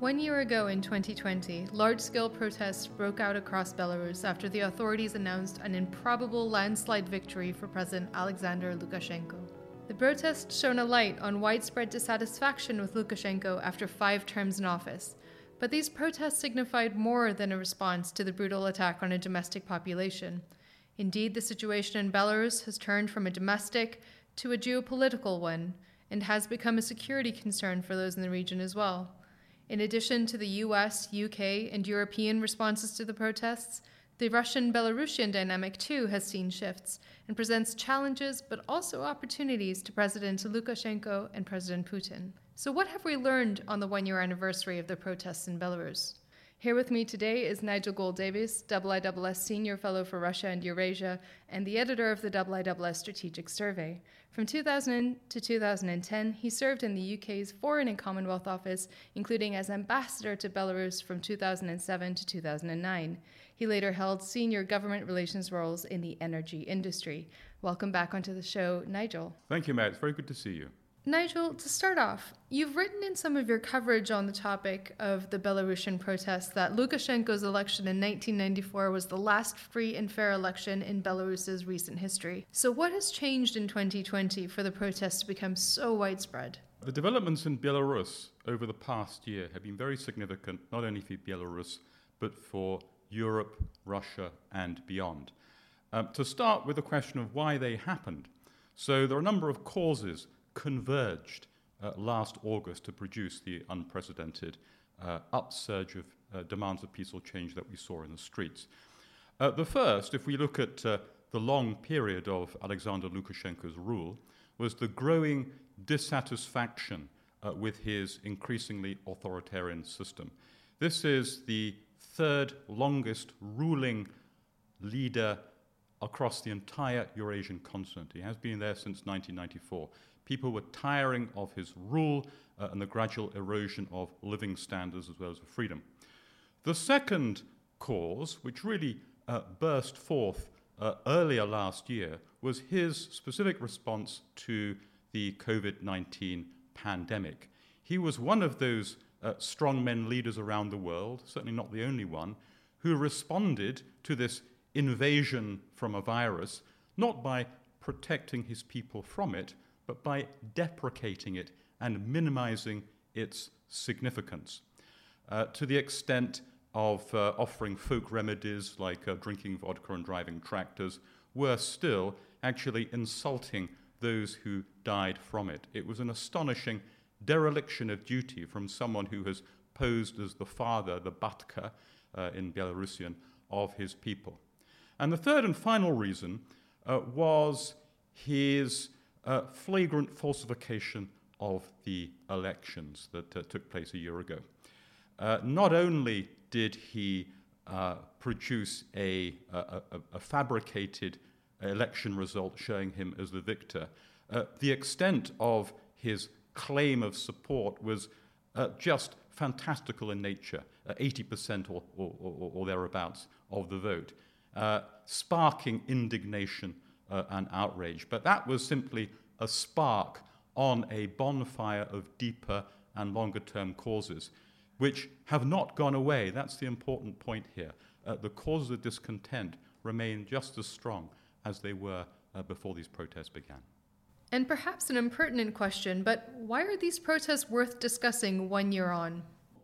One year ago in 2020, large scale protests broke out across Belarus after the authorities announced an improbable landslide victory for President Alexander Lukashenko. The protests shone a light on widespread dissatisfaction with Lukashenko after five terms in office. But these protests signified more than a response to the brutal attack on a domestic population. Indeed, the situation in Belarus has turned from a domestic to a geopolitical one and has become a security concern for those in the region as well. In addition to the US, UK, and European responses to the protests, the Russian Belarusian dynamic too has seen shifts and presents challenges but also opportunities to President Lukashenko and President Putin. So, what have we learned on the one year anniversary of the protests in Belarus? Here with me today is Nigel Gould Davies, IISS Senior Fellow for Russia and Eurasia, and the editor of the IISS Strategic Survey. From 2000 to 2010, he served in the UK's Foreign and Commonwealth Office, including as ambassador to Belarus from 2007 to 2009. He later held senior government relations roles in the energy industry. Welcome back onto the show, Nigel. Thank you, Matt. It's very good to see you. Nigel, to start off, you've written in some of your coverage on the topic of the Belarusian protests that Lukashenko's election in 1994 was the last free and fair election in Belarus's recent history. So, what has changed in 2020 for the protests to become so widespread? The developments in Belarus over the past year have been very significant, not only for Belarus, but for Europe, Russia, and beyond. Um, to start with the question of why they happened. So, there are a number of causes converged uh, last August to produce the unprecedented uh, upsurge of uh, demands of peaceful change that we saw in the streets. Uh, the first, if we look at uh, the long period of Alexander Lukashenko's rule, was the growing dissatisfaction uh, with his increasingly authoritarian system. This is the third longest ruling leader across the entire Eurasian continent. He has been there since 1994. People were tiring of his rule uh, and the gradual erosion of living standards as well as of freedom. The second cause, which really uh, burst forth uh, earlier last year, was his specific response to the COVID 19 pandemic. He was one of those uh, strongmen leaders around the world, certainly not the only one, who responded to this invasion from a virus not by protecting his people from it, but by deprecating it and minimizing its significance. Uh, to the extent of uh, offering folk remedies like uh, drinking vodka and driving tractors, worse still, actually insulting those who died from it. It was an astonishing dereliction of duty from someone who has posed as the father, the Batka uh, in Belarusian, of his people. And the third and final reason uh, was his uh, flagrant falsification of the elections that uh, took place a year ago. Uh, not only did he uh, produce a, a, a, fabricated election result showing him as the victor, uh, the extent of his claim of support was uh, just fantastical in nature 80% or, or, or, or, thereabouts of the vote, sparking indignation uh, and outrage. But that was simply a spark on a bonfire of deeper and longer term causes, which have not gone away. That's the important point here. Uh, the causes of discontent remain just as strong as they were uh, before these protests began. And perhaps an impertinent question, but why are these protests worth discussing one year on?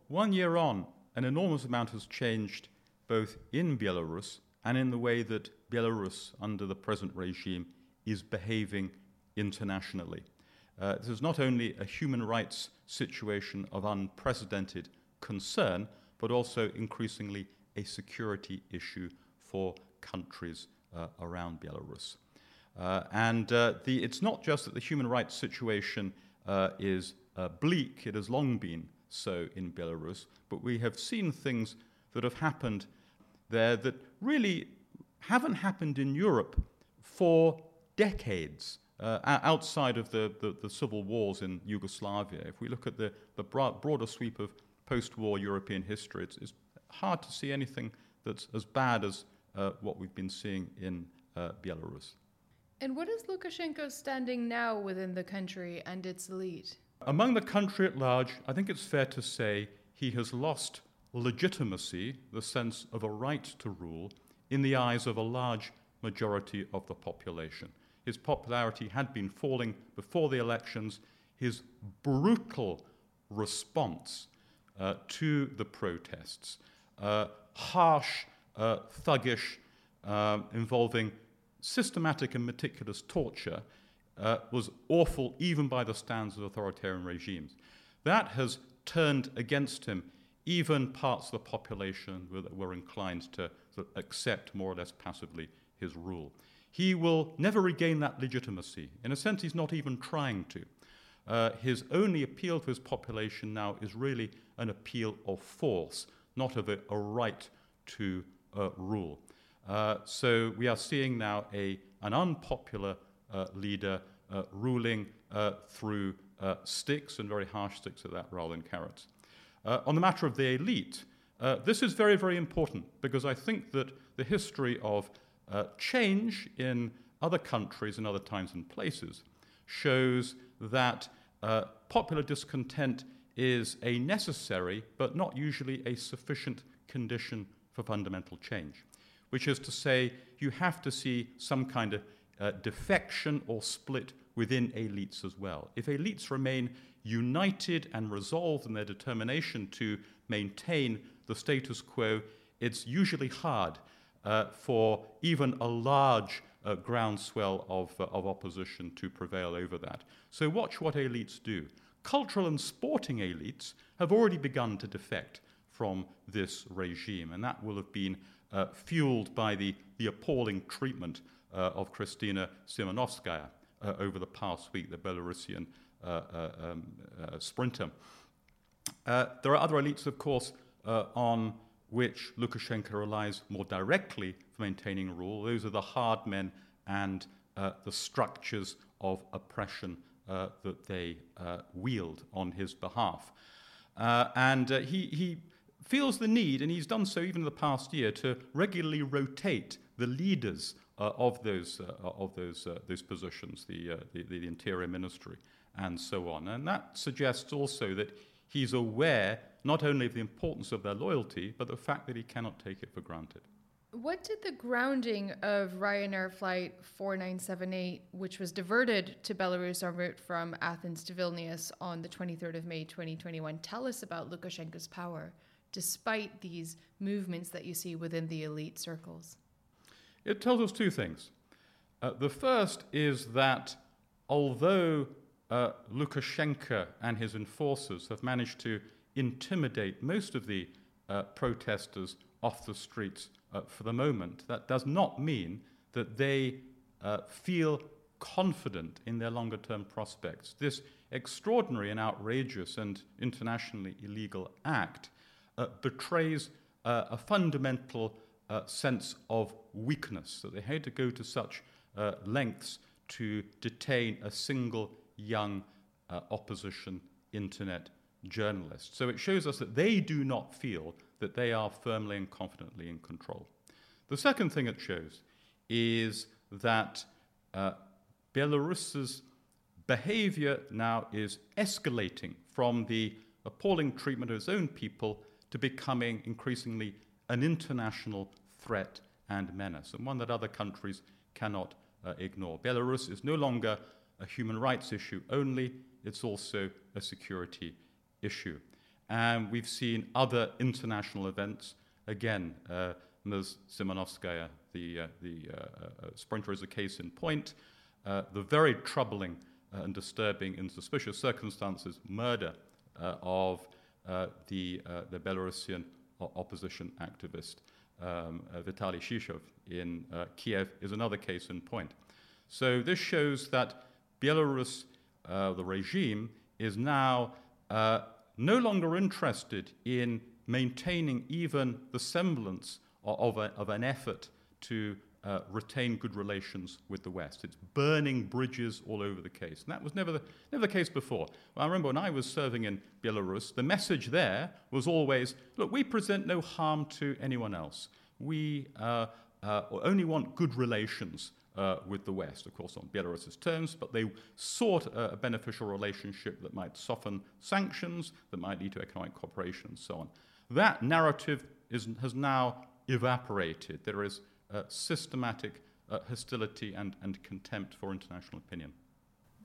One year on, an enormous amount has changed both in Belarus and in the way that Belarus, under the present regime, is behaving internationally. Uh, this is not only a human rights situation of unprecedented concern, but also increasingly a security issue for countries uh, around Belarus. Uh, and uh, the, it's not just that the human rights situation uh, is uh, bleak, it has long been so in Belarus, but we have seen things that have happened there that really haven't happened in Europe for decades. Uh, outside of the, the, the, civil wars in Yugoslavia, if we look at the, the broader sweep of post war European history, it's, it's, hard to see anything that's as bad as uh, what we've been seeing in uh, Belarus. And what is Lukashenko's standing now within the country and its elite? Among the country at large, I think it's fair to say he has lost legitimacy, the sense of a right to rule, in the eyes of a large majority of the population. His popularity had been falling before the elections. His brutal response uh, to the protests, uh, harsh, uh, thuggish, um, involving systematic and meticulous torture, uh, was awful even by the standards of authoritarian regimes. That has turned against him even parts of the population were inclined to accept more or less passively his rule. He will never regain that legitimacy. In a sense, he's not even trying to. Uh, his only appeal to his population now is really an appeal of force, not of a, a right to uh, rule. Uh, so we are seeing now a, an unpopular uh, leader uh, ruling uh, through sticks, and very harsh sticks at that, rather than carrots. On the matter of the elite, this is very, very important because I think that the history of change in other countries and other times and places shows that uh, popular discontent is a necessary but not usually a sufficient condition for fundamental change, which is to say, you have to see some kind of uh, defection or split within elites as well. If elites remain united and resolved in their determination to maintain the status quo, it's usually hard uh, for even a large uh, groundswell of, uh, of opposition to prevail over that. So, watch what elites do. Cultural and sporting elites have already begun to defect from this regime, and that will have been uh, fueled by the, the appalling treatment uh, of Kristina Tsimanouskaya uh, over the past week, the Belarusian um, sprinter. there are other elites, of course, on which Lukashenko relies more directly for maintaining rule. Those are the hard men and uh, the structures of oppression uh, that they uh, wield on his behalf. Uh, and uh, he, he feels the need, and he's done so even in the past year, to regularly rotate the leaders uh, of those, of those, those positions, the, the, the Interior Ministry, and so on. And that suggests also that he's aware not only of the importance of their loyalty, but the fact that he cannot take it for granted. What did the grounding of Ryanair Flight 4978, which was diverted to Belarus en route from Athens to Vilnius on the 23rd of May 2021, tell us about Lukashenko's power, despite these movements that you see within the elite circles? It tells us two things. Uh, the first is that although uh, Lukashenko and his enforcers have managed to intimidate most of the uh, protesters off the streets uh, for the moment, that does not mean that they uh, feel confident in their longer term prospects. This extraordinary and outrageous and internationally illegal act uh, betrays uh, a fundamental sense of weakness, that they had to go to such lengths to detain a single young opposition internet journalists. So it shows us that they do not feel that they are firmly and confidently in control. The second thing it shows is that uh, Belarus's behavior now is escalating from the appalling treatment of its own people to becoming increasingly an international threat and menace, and one that other countries cannot uh, ignore. Belarus is no longer a human rights issue only, it's also a security issue. And we've seen other international events. Again, uh, Ms. Tsimanouskaya, the, uh, the uh, uh, sprinter, is a case in point. Uh, the very troubling uh, and disturbing and suspicious circumstances murder of the, the Belarusian opposition activist um, Vitaly Shishov in Kiev is another case in point. So this shows that Belarus, the regime, is now uh, no longer interested in maintaining even the semblance of, a, of an effort to uh, retain good relations with the West. It's burning bridges all over the case. And that was never the, never the case before. Well, I remember when I was serving in Belarus, the message there was always look, we present no harm to anyone else. We uh, uh, only want good relations uh, with the West, of course, on Belarus's terms, but they sought a, a, beneficial relationship that might soften sanctions, that might lead to economic cooperation, and so on. That narrative is, has now evaporated. There is systematic uh, hostility and, and contempt for international opinion.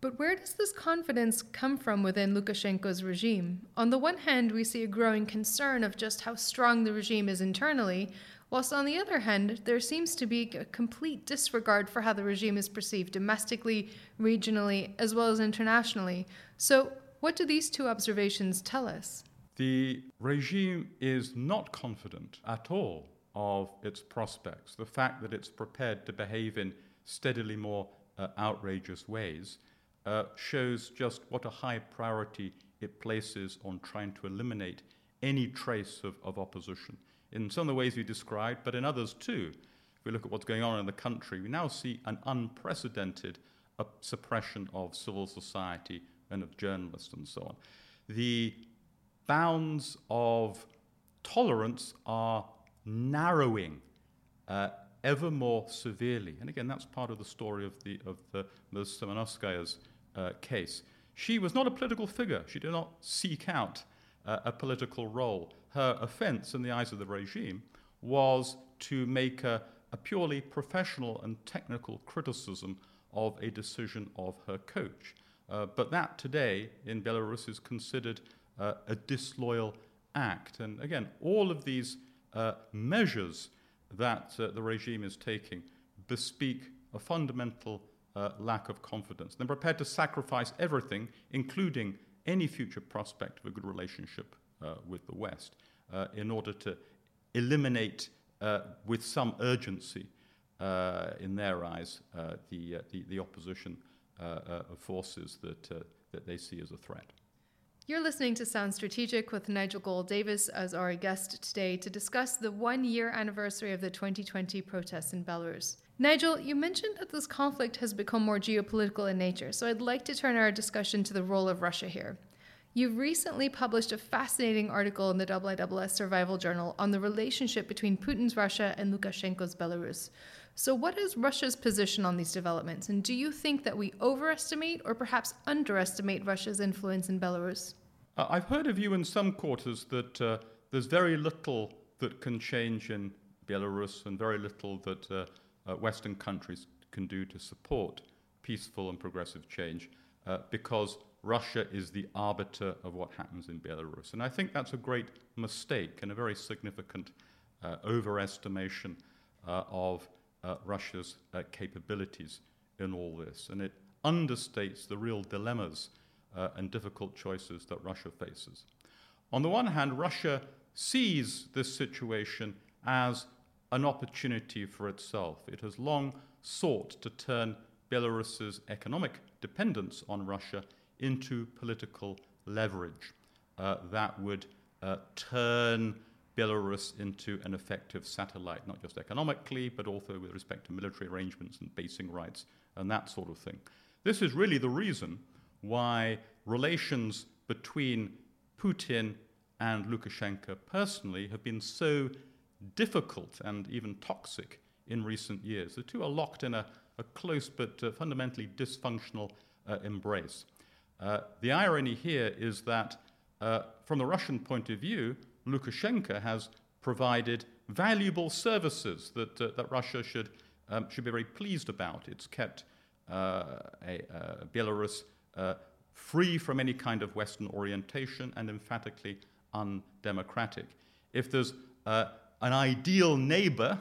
But where does this confidence come from within Lukashenko's regime? On the one hand, we see a growing concern of just how strong the regime is internally, whilst on the other hand, there seems to be a complete disregard for how the regime is perceived domestically, regionally, as well as internationally. So, what do these two observations tell us? The regime is not confident at all of its prospects. The fact that it's prepared to behave in steadily more uh, outrageous ways uh, shows just what a high priority it places on trying to eliminate any trace of, of opposition. In some of the ways we described, but in others too. If we look at what's going on in the country, we now see an unprecedented uh, suppression of civil society and of journalists and so on. The bounds of tolerance are narrowing uh, ever more severely. And again, that's part of the story of the of the Ms. Tsimanouskaya's uh, case. She was not a political figure. She did not seek out uh, a political role. Her offense in the eyes of the regime was to make a, a purely professional and technical criticism of a decision of her coach. Uh, but that today in Belarus is considered uh, a disloyal act. And again, all of these uh, measures that uh, the regime is taking bespeak a fundamental uh, lack of confidence. They're prepared to sacrifice everything, including any future prospect of a good relationship Uh, with the West, uh, in order to eliminate uh, with some urgency, uh, in their eyes, uh, the, the, the, opposition forces that, that they see as a threat. You're listening to Sound Strategic with Nigel Gould Davies as our guest today to discuss the one year anniversary of the 2020 protests in Belarus. Nigel, you mentioned that this conflict has become more geopolitical in nature, so I'd like to turn our discussion to the role of Russia here. You've recently published a fascinating article in the IISS Survival Journal on the relationship between Putin's Russia and Lukashenko's Belarus. So, what is Russia's position on these developments? And do you think that we overestimate or perhaps underestimate Russia's influence in Belarus? Uh, I've heard of you in some quarters that uh, there's very little that can change in Belarus and very little that uh, uh Western countries can do to support peaceful and progressive change uh, because Russia is the arbiter of what happens in Belarus. And I think that's a great mistake and a very significant uh, overestimation of uh, Russia's uh, capabilities in all this. And it understates the real dilemmas uh, and difficult choices that Russia faces. On the one hand, Russia sees this situation as an opportunity for itself. It has long sought to turn Belarus's economic dependence on Russia into political leverage uh, that would uh, turn Belarus into an effective satellite, not just economically, but also with respect to military arrangements and basing rights and that sort of thing. This is really the reason why relations between Putin and Lukashenko personally have been so difficult and even toxic in recent years. The two are locked in a, a close but uh, fundamentally dysfunctional uh, embrace. Uh, the irony here is that, uh, from the Russian point of view, Lukashenko has provided valuable services that, uh, that Russia should, um, should be very pleased about. It's kept uh, a, uh, Belarus free from any kind of Western orientation and emphatically undemocratic. If there's an ideal neighbor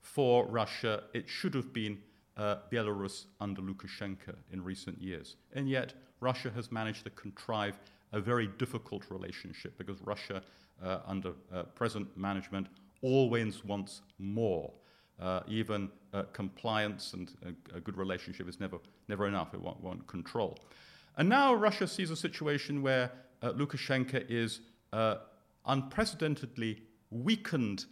for Russia, it should have been Belarus under Lukashenko in recent years. And yet, Russia has managed to contrive a very difficult relationship because Russia uh, under uh, present management always wants more. Uh, even compliance and a, a, good relationship is never, never enough. It won't, won't control. And now Russia sees a situation where Lukashenko is unprecedentedly weakened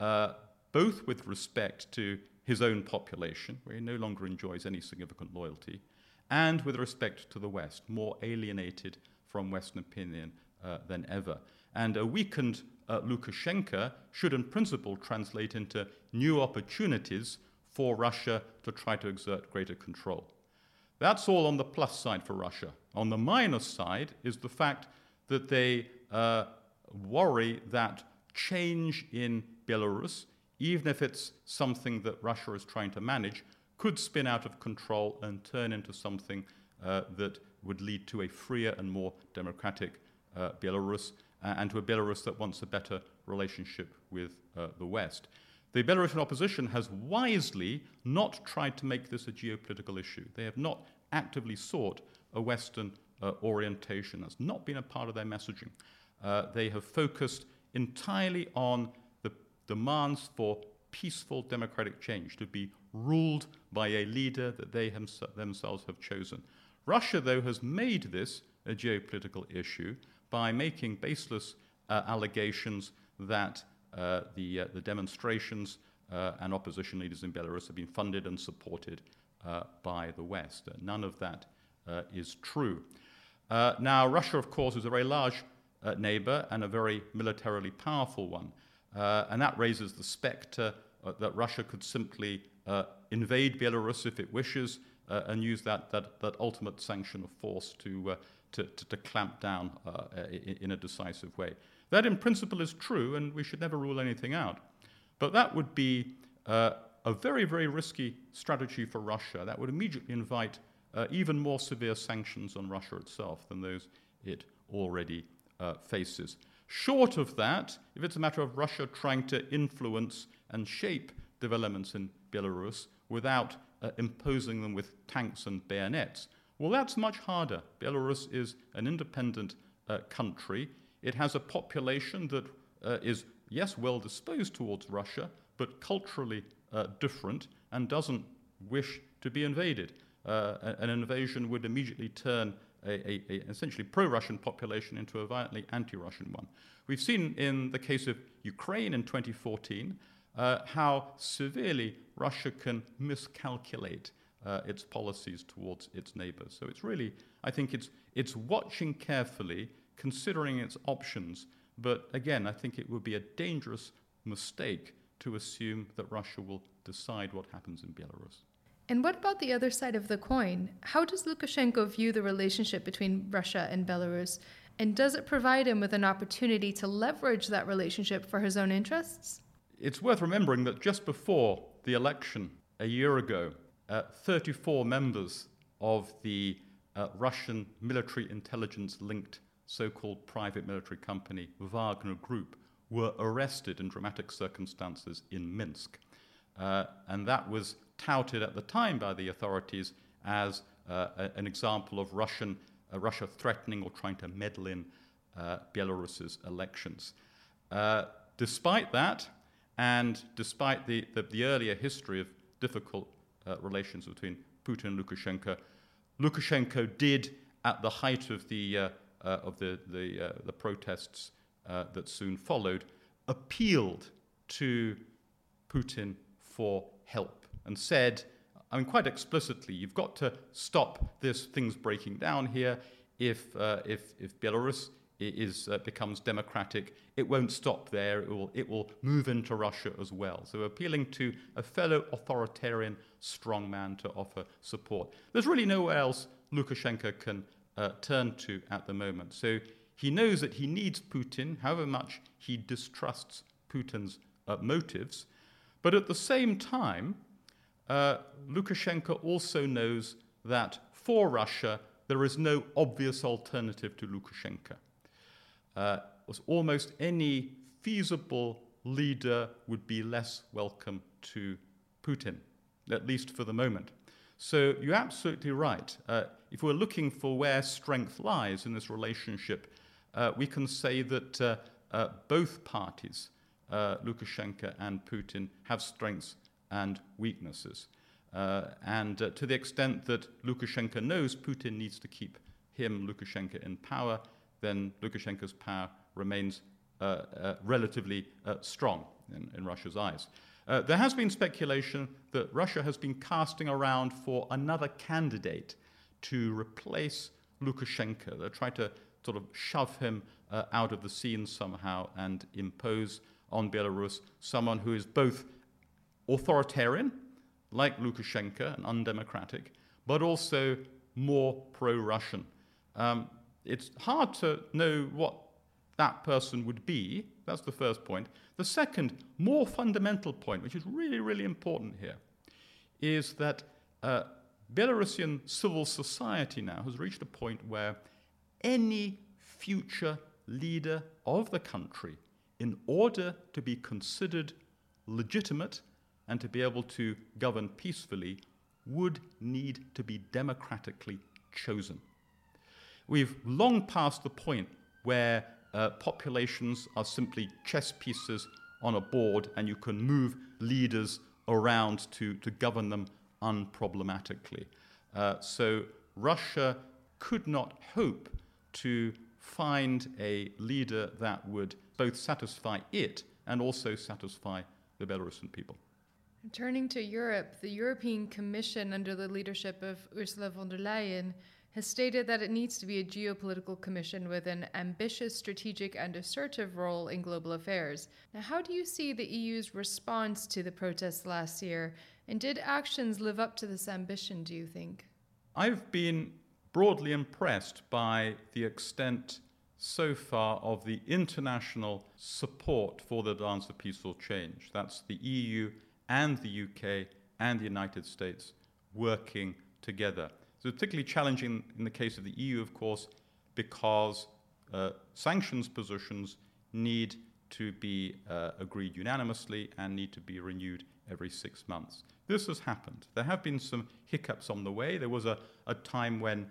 uh, both with respect to his own population, where he no longer enjoys any significant loyalty, and with respect to the West, more alienated from Western opinion uh, than ever. And a weakened uh, Lukashenko should, in principle, translate into new opportunities for Russia to try to exert greater control. That's all on the plus side for Russia. On the minus side is the fact that they uh, worry that change in Belarus, even if it's something that Russia is trying to manage, could spin out of control and turn into something uh, that would lead to a freer and more democratic uh, Belarus uh, and to a Belarus that wants a better relationship with uh, the West. The Belarusian opposition has wisely not tried to make this a geopolitical issue. They have not actively sought a Western uh, orientation. That's not been a part of their messaging. Uh, they have focused entirely on the demands for peaceful democratic change, to be ruled by a leader that they themselves have chosen. Russia, though, has made this a geopolitical issue by making baseless uh, allegations that uh, the, uh, the demonstrations uh, and opposition leaders in Belarus have been funded and supported uh, by the West. none of that is true. now, Russia, of course, is a very large neighbor and a very militarily powerful one. and that raises the specter that Russia could simply invade Belarus if it wishes uh, and use that, that, that ultimate sanction of force to, uh, to, to, to, clamp down uh, in, in, a decisive way. That, in principle, is true, and we should never rule anything out. But that would be uh, a very, very risky strategy for Russia. That would immediately invite uh, even more severe sanctions on Russia itself than those it already uh, faces. Short of that, if it's a matter of Russia trying to influence and shape developments in Belarus without uh, imposing them with tanks and bayonets. Well, that's much harder. Belarus is an independent uh, country. It has a population that uh, is, yes, well disposed towards Russia, but culturally uh, different and doesn't wish to be invaded. Uh, an invasion would immediately turn a, a, a essentially pro Russian population into a violently anti Russian one. We've seen in the case of Ukraine in 2014 uh, how severely Russia can miscalculate uh, its policies towards its neighbors. So it's really, I think it's, it's watching carefully, considering its options, but again, I think it would be a dangerous mistake to assume that Russia will decide what happens in Belarus. And what about the other side of the coin? How does Lukashenko view the relationship between Russia and Belarus? And does it provide him with an opportunity to leverage that relationship for his own interests? It's worth remembering that just before the election a year ago, uh, 34 members of the uh, Russian military intelligence linked so called private military company Wagner Group were arrested in dramatic circumstances in Minsk. Uh, and that was touted at the time by the authorities as uh, a, an example of Russian, uh, Russia threatening or trying to meddle in uh, Belarus's elections. despite that, and despite the, the, the earlier history of difficult uh, relations between Putin and Lukashenko, Lukashenko did, at the height of the, uh, uh, of the, the, uh, the protests uh, that soon followed, appealed to Putin for help and said, I mean, quite explicitly, you've got to stop this things breaking down here. If, uh, if, if Belarus is, becomes democratic, it won't stop there. It will, it will move into Russia as well. So, appealing to a fellow authoritarian strongman to offer support. There's really nowhere else Lukashenko can uh, turn to at the moment. So, he knows that he needs Putin, however much he distrusts Putin's uh, motives. But at the same time, uh, Lukashenko also knows that for Russia, there is no obvious alternative to Lukashenko uh, almost any feasible leader would be less welcome to Putin, at least for the moment. So you're absolutely right. Uh, if we're looking for where strength lies in this relationship, uh, we can say that uh, uh both parties, uh, Lukashenko and Putin, have strengths and weaknesses. Uh, and to the extent that Lukashenko knows Putin needs to keep him, Lukashenko, in power, then Lukashenko's power remains uh, uh, relatively uh, strong in, in, Russia's eyes. There has been speculation that Russia has been casting around for another candidate to replace Lukashenko. They're trying to sort of shove him uh, out of the scene somehow and impose on Belarus someone who is both authoritarian, like Lukashenko and undemocratic, but also more pro Russian. Um, it's hard to know what that person would be. That's the first point. The second, more fundamental point, which is really, really important here, is that uh, Belarusian civil society now has reached a point where any future leader of the country, in order to be considered legitimate and to be able to govern peacefully, would need to be democratically chosen. We've long passed the point where uh, populations are simply chess pieces on a board and you can move leaders around to, to govern them unproblematically. Uh, so Russia could not hope to find a leader that would both satisfy it and also satisfy the Belarusian people. Turning to Europe, the European Commission, under the leadership of Ursula von der Leyen, has stated that it needs to be a geopolitical commission with an ambitious, strategic, and assertive role in global affairs. Now, how do you see the EU's response to the protests last year? And did actions live up to this ambition, do you think? I've been broadly impressed by the extent so far of the international support for the dance of peaceful change. That's the EU and the UK and the United States working together. So particularly challenging in the case of the EU, of course, because uh, sanctions positions need to be uh, agreed unanimously and need to be renewed every six months. This has happened. There have been some hiccups on the way. There was a, a time when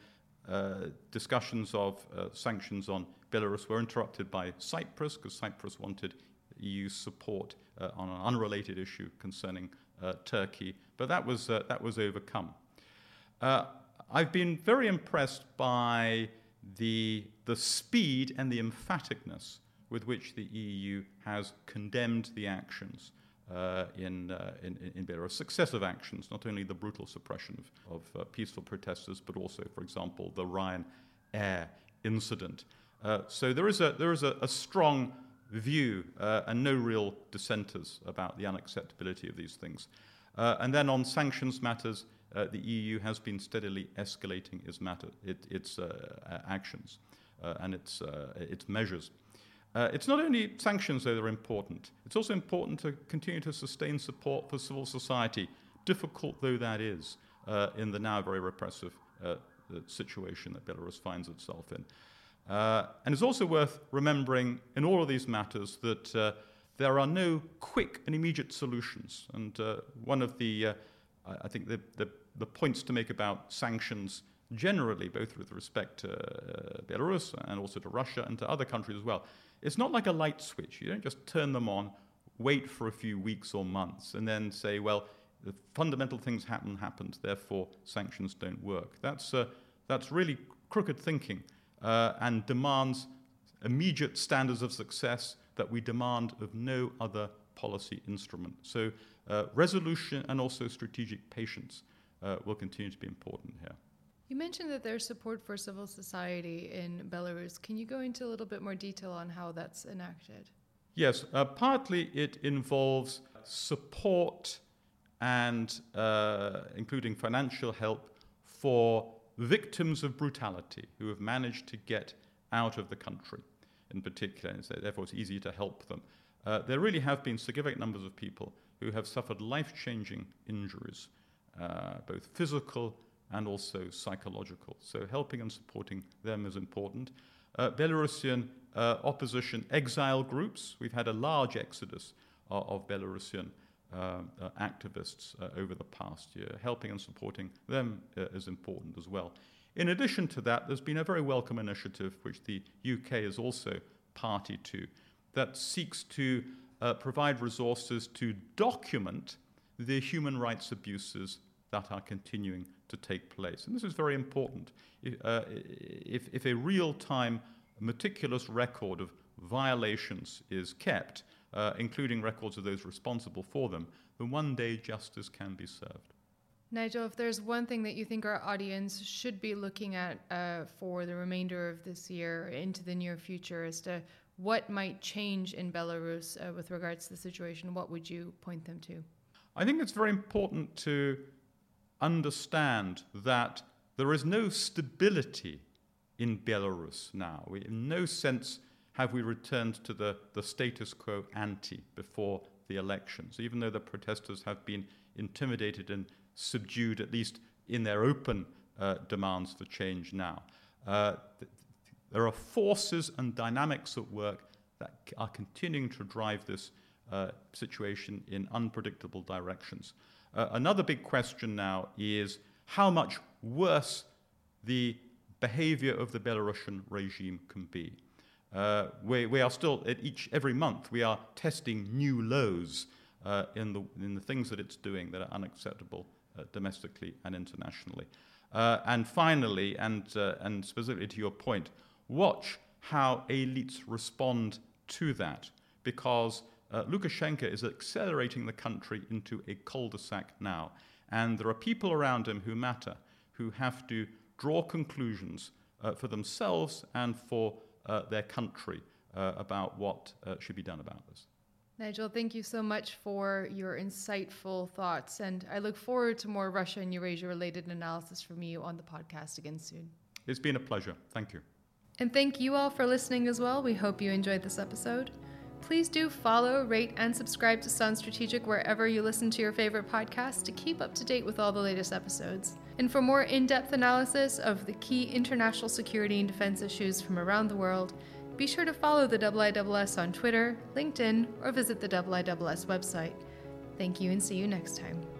uh, discussions of uh, sanctions on Belarus were interrupted by Cyprus because Cyprus wanted EU support uh, on an unrelated issue concerning uh, Turkey, but that was, that was overcome. I've been very impressed by the, the speed and the emphaticness with which the EU has condemned the actions uh, in, uh, in, in Belarus, successive actions, not only the brutal suppression of, of uh, peaceful protesters, but also, for example, the Ryan Air incident. Uh, so there is a, there is a, a strong view uh, and no real dissenters about the unacceptability of these things. Uh, and then on sanctions matters, uh, the EU has been steadily escalating its, matter, it, its uh, actions uh, and its, uh, its measures. Uh, it's not only sanctions, though, that are important. It's also important to continue to sustain support for civil society, difficult though that is in the now very repressive situation that Belarus finds itself in. Uh, and it's also worth remembering in all of these matters that uh, there are no quick and immediate solutions. And uh, one of the, I think, the, the, the points to make about sanctions generally, both with respect to uh, Belarus and also to Russia and to other countries as well. It's not like a light switch. You don't just turn them on, wait for a few weeks or months, and then say, well, the fundamental things happen, happened, therefore sanctions don't work. That's, uh, that's really crooked thinking uh, and demands immediate standards of success that we demand of no other policy instrument. So, uh, resolution and also strategic patience uh, will continue to be important here. You mentioned that there's support for civil society in Belarus. Can you go into a little bit more detail on how that's enacted? Yes, uh, partly it involves support and uh, including financial help for victims of brutality who have managed to get out of the country in particular, and so therefore it's easy to help them. Uh, there really have been significant numbers of people who have suffered life changing injuries uh, both physical and also psychological. So helping and supporting them is important. Uh, Belarusian uh, opposition exile groups, we've had a large exodus of, of Belarusian uh, uh, activists uh, over the past year. Helping and supporting them is important as well. In addition to that, there's been a very welcome initiative, which the UK is also party to, that seeks to provide resources to document the human rights abuses that are continuing to take place. And this is very important. Uh, if, if a real time, meticulous record of violations is kept, uh, including records of those responsible for them, then one day justice can be served. Nigel, if there's one thing that you think our audience should be looking at uh, for the remainder of this year into the near future as to what might change in Belarus uh, with regards to the situation, what would you point them to? I think it's very important to understand that there is no stability in Belarus now. We, in no sense have we returned to the, the status quo ante before the elections, even though the protesters have been intimidated and subdued, at least in their open uh, demands for change now. Uh, th- there are forces and dynamics at work that are continuing to drive this uh, situation in unpredictable directions. Uh, another big question now is how much worse the behavior of the Belarusian regime can be. Uh, we, we, are still, at each, every month, we are testing new lows uh, in, the, in the things that it's doing that are unacceptable uh, domestically and internationally. Uh, and finally, and, uh, and specifically to your point, watch how elites respond to that, because uh, Lukashenko is accelerating the country into a cul de sac now. And there are people around him who matter, who have to draw conclusions uh, for themselves and for uh, their country uh, about what uh, should be done about this. Nigel, thank you so much for your insightful thoughts. And I look forward to more Russia and Eurasia related analysis from you on the podcast again soon. It's been a pleasure. Thank you. And thank you all for listening as well. We hope you enjoyed this episode. Please do follow, rate, and subscribe to Sound Strategic wherever you listen to your favorite podcasts to keep up to date with all the latest episodes. And for more in depth analysis of the key international security and defense issues from around the world, be sure to follow the IISS on Twitter, LinkedIn, or visit the IISS website. Thank you and see you next time.